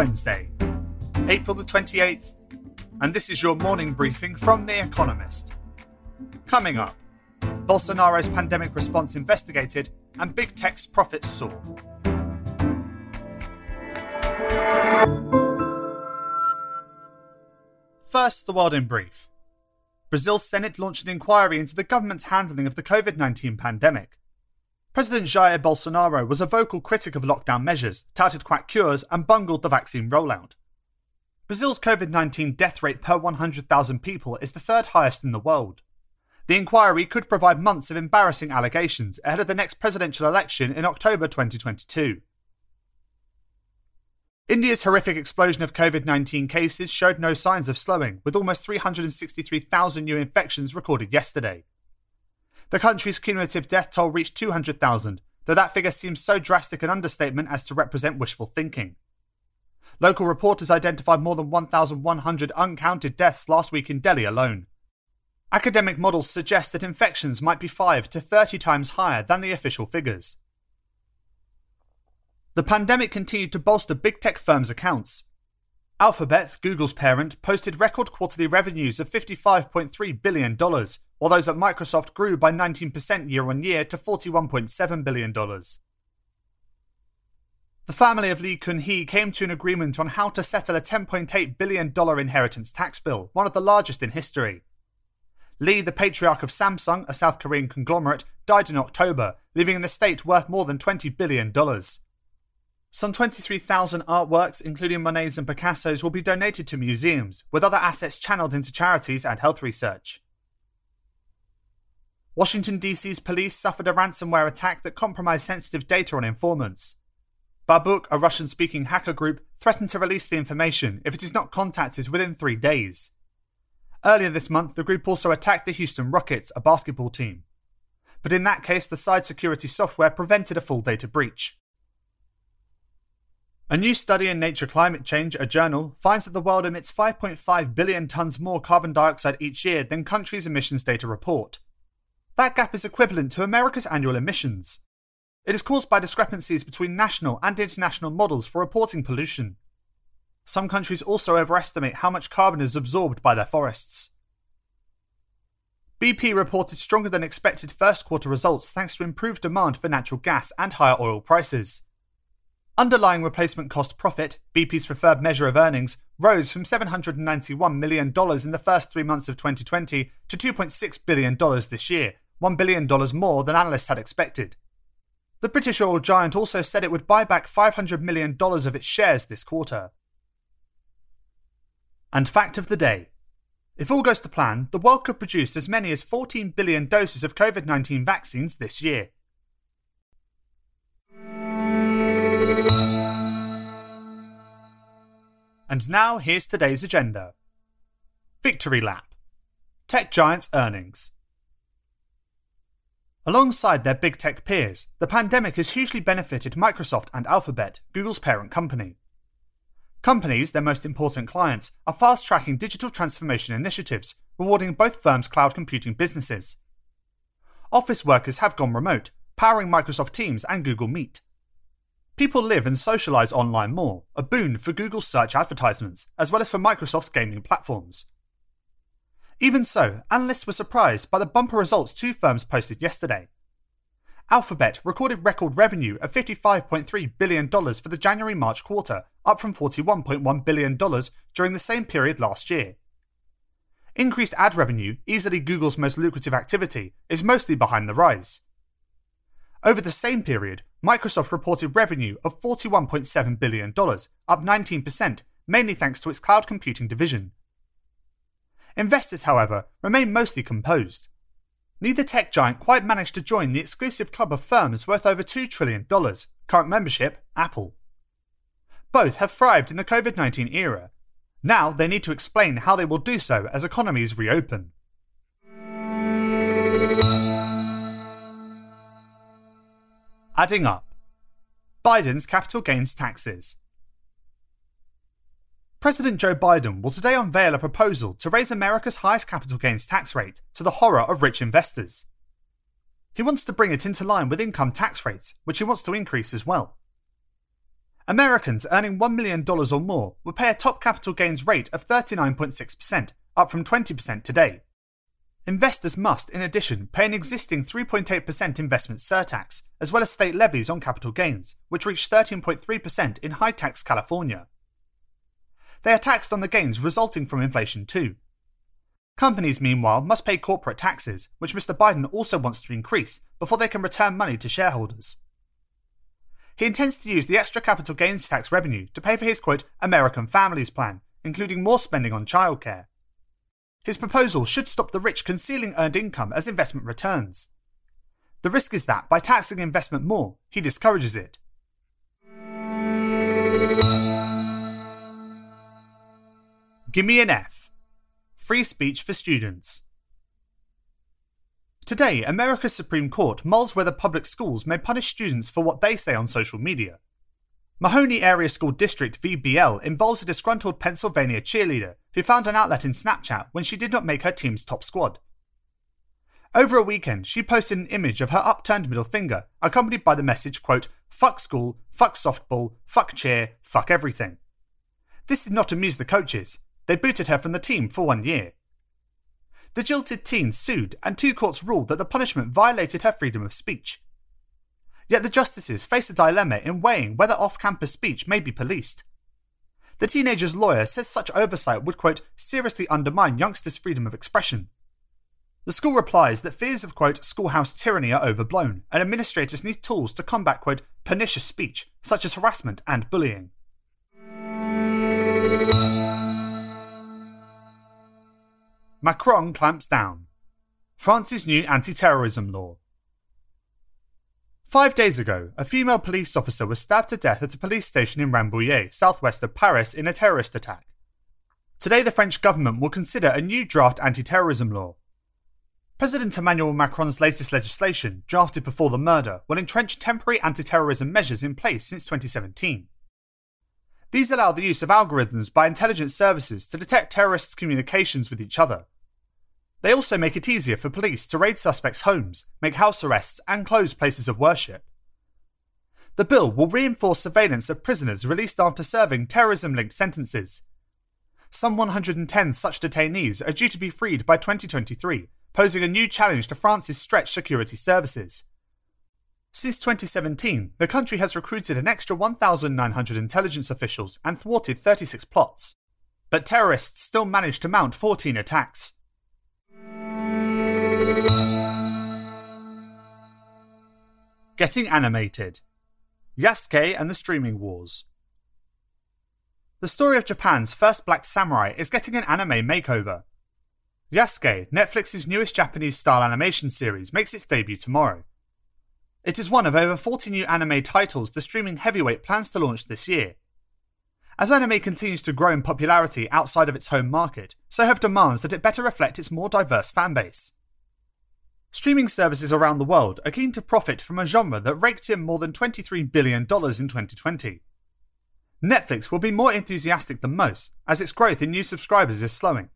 Wednesday, April the 28th, and this is your morning briefing from The Economist. Coming up, Bolsonaro's pandemic response investigated and big tech's profits soar. First, the world in brief. Brazil's Senate launched an inquiry into the government's handling of the COVID 19 pandemic. President Jair Bolsonaro was a vocal critic of lockdown measures, touted quack cures, and bungled the vaccine rollout. Brazil's COVID 19 death rate per 100,000 people is the third highest in the world. The inquiry could provide months of embarrassing allegations ahead of the next presidential election in October 2022. India's horrific explosion of COVID 19 cases showed no signs of slowing, with almost 363,000 new infections recorded yesterday. The country's cumulative death toll reached 200,000, though that figure seems so drastic an understatement as to represent wishful thinking. Local reporters identified more than 1,100 uncounted deaths last week in Delhi alone. Academic models suggest that infections might be 5 to 30 times higher than the official figures. The pandemic continued to bolster big tech firms' accounts. Alphabet, Google's parent, posted record quarterly revenues of $55.3 billion, while those at Microsoft grew by 19% year on year to $41.7 billion. The family of Lee Kun hee came to an agreement on how to settle a $10.8 billion inheritance tax bill, one of the largest in history. Lee, the patriarch of Samsung, a South Korean conglomerate, died in October, leaving an estate worth more than $20 billion. Some 23,000 artworks, including Monet's and Picasso's, will be donated to museums, with other assets channeled into charities and health research. Washington, D.C.'s police suffered a ransomware attack that compromised sensitive data on informants. Babuk, a Russian speaking hacker group, threatened to release the information if it is not contacted within three days. Earlier this month, the group also attacked the Houston Rockets, a basketball team. But in that case, the side security software prevented a full data breach. A new study in Nature Climate Change, a journal, finds that the world emits 5.5 billion tonnes more carbon dioxide each year than countries' emissions data report. That gap is equivalent to America's annual emissions. It is caused by discrepancies between national and international models for reporting pollution. Some countries also overestimate how much carbon is absorbed by their forests. BP reported stronger than expected first quarter results thanks to improved demand for natural gas and higher oil prices. Underlying replacement cost profit, BP's preferred measure of earnings, rose from $791 million in the first three months of 2020 to $2.6 billion this year, $1 billion more than analysts had expected. The British oil giant also said it would buy back $500 million of its shares this quarter. And fact of the day if all goes to plan, the world could produce as many as 14 billion doses of COVID 19 vaccines this year. And now here's today's agenda Victory Lap Tech Giants Earnings. Alongside their big tech peers, the pandemic has hugely benefited Microsoft and Alphabet, Google's parent company. Companies, their most important clients, are fast tracking digital transformation initiatives, rewarding both firms' cloud computing businesses. Office workers have gone remote, powering Microsoft Teams and Google Meet. People live and socialize online more, a boon for Google's search advertisements, as well as for Microsoft's gaming platforms. Even so, analysts were surprised by the bumper results two firms posted yesterday. Alphabet recorded record revenue of $55.3 billion for the January March quarter, up from $41.1 billion during the same period last year. Increased ad revenue, easily Google's most lucrative activity, is mostly behind the rise. Over the same period, Microsoft reported revenue of $41.7 billion, up 19%, mainly thanks to its cloud computing division. Investors, however, remain mostly composed. Neither tech giant quite managed to join the exclusive club of firms worth over $2 trillion, current membership, Apple. Both have thrived in the COVID 19 era. Now they need to explain how they will do so as economies reopen. Adding up Biden's capital gains taxes. President Joe Biden will today unveil a proposal to raise America's highest capital gains tax rate to the horror of rich investors. He wants to bring it into line with income tax rates, which he wants to increase as well. Americans earning $1 million or more would pay a top capital gains rate of 39.6%, up from 20% today. Investors must, in addition, pay an existing 3.8% investment surtax, as well as state levies on capital gains, which reach 13.3% in high tax California. They are taxed on the gains resulting from inflation too. Companies, meanwhile, must pay corporate taxes, which Mr. Biden also wants to increase, before they can return money to shareholders. He intends to use the extra capital gains tax revenue to pay for his quote, American Families Plan, including more spending on childcare. His proposal should stop the rich concealing earned income as investment returns. The risk is that by taxing investment more, he discourages it. Gimme an F. Free speech for students. Today, America's Supreme Court mulls whether public schools may punish students for what they say on social media. Mahanoy Area School District VBL involves a disgruntled Pennsylvania cheerleader who found an outlet in Snapchat when she did not make her team's top squad. Over a weekend, she posted an image of her upturned middle finger, accompanied by the message, quote, fuck school, fuck softball, fuck cheer, fuck everything. This did not amuse the coaches. They booted her from the team for one year. The jilted teen sued, and two courts ruled that the punishment violated her freedom of speech. Yet the justices face a dilemma in weighing whether off campus speech may be policed. The teenager's lawyer says such oversight would, quote, seriously undermine youngsters' freedom of expression. The school replies that fears of, quote, schoolhouse tyranny are overblown, and administrators need tools to combat, quote, pernicious speech, such as harassment and bullying. Macron clamps down. France's new anti terrorism law. Five days ago, a female police officer was stabbed to death at a police station in Rambouillet, southwest of Paris, in a terrorist attack. Today, the French government will consider a new draft anti terrorism law. President Emmanuel Macron's latest legislation, drafted before the murder, will entrench temporary anti terrorism measures in place since 2017. These allow the use of algorithms by intelligence services to detect terrorists' communications with each other. They also make it easier for police to raid suspects' homes, make house arrests, and close places of worship. The bill will reinforce surveillance of prisoners released after serving terrorism linked sentences. Some 110 such detainees are due to be freed by 2023, posing a new challenge to France's stretched security services. Since 2017, the country has recruited an extra 1,900 intelligence officials and thwarted 36 plots. But terrorists still managed to mount 14 attacks. Getting animated Yasuke and the Streaming Wars. The story of Japan's first black samurai is getting an anime makeover. Yasuke, Netflix's newest Japanese style animation series, makes its debut tomorrow. It is one of over 40 new anime titles the streaming heavyweight plans to launch this year. As anime continues to grow in popularity outside of its home market, so have demands that it better reflect its more diverse fanbase. Streaming services around the world are keen to profit from a genre that raked in more than $23 billion in 2020. Netflix will be more enthusiastic than most, as its growth in new subscribers is slowing.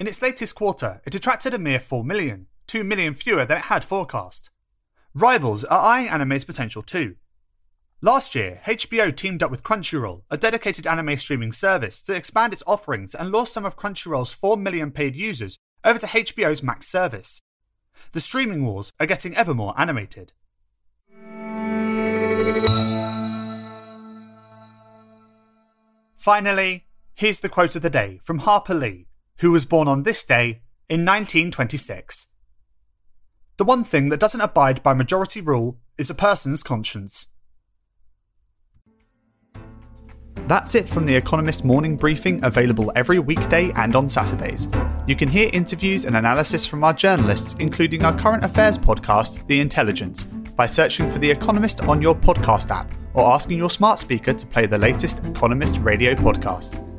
In its latest quarter, it attracted a mere 4 million, 2 million fewer than it had forecast. Rivals are eyeing anime's potential too. Last year, HBO teamed up with Crunchyroll, a dedicated anime streaming service, to expand its offerings and lure some of Crunchyroll's 4 million paid users over to HBO's Max service. The streaming wars are getting ever more animated. Finally, here's the quote of the day from Harper Lee, who was born on this day in 1926. The one thing that doesn't abide by majority rule is a person's conscience. That's it from The Economist morning briefing, available every weekday and on Saturdays. You can hear interviews and analysis from our journalists, including our current affairs podcast, The Intelligence, by searching for The Economist on your podcast app or asking your smart speaker to play the latest Economist radio podcast.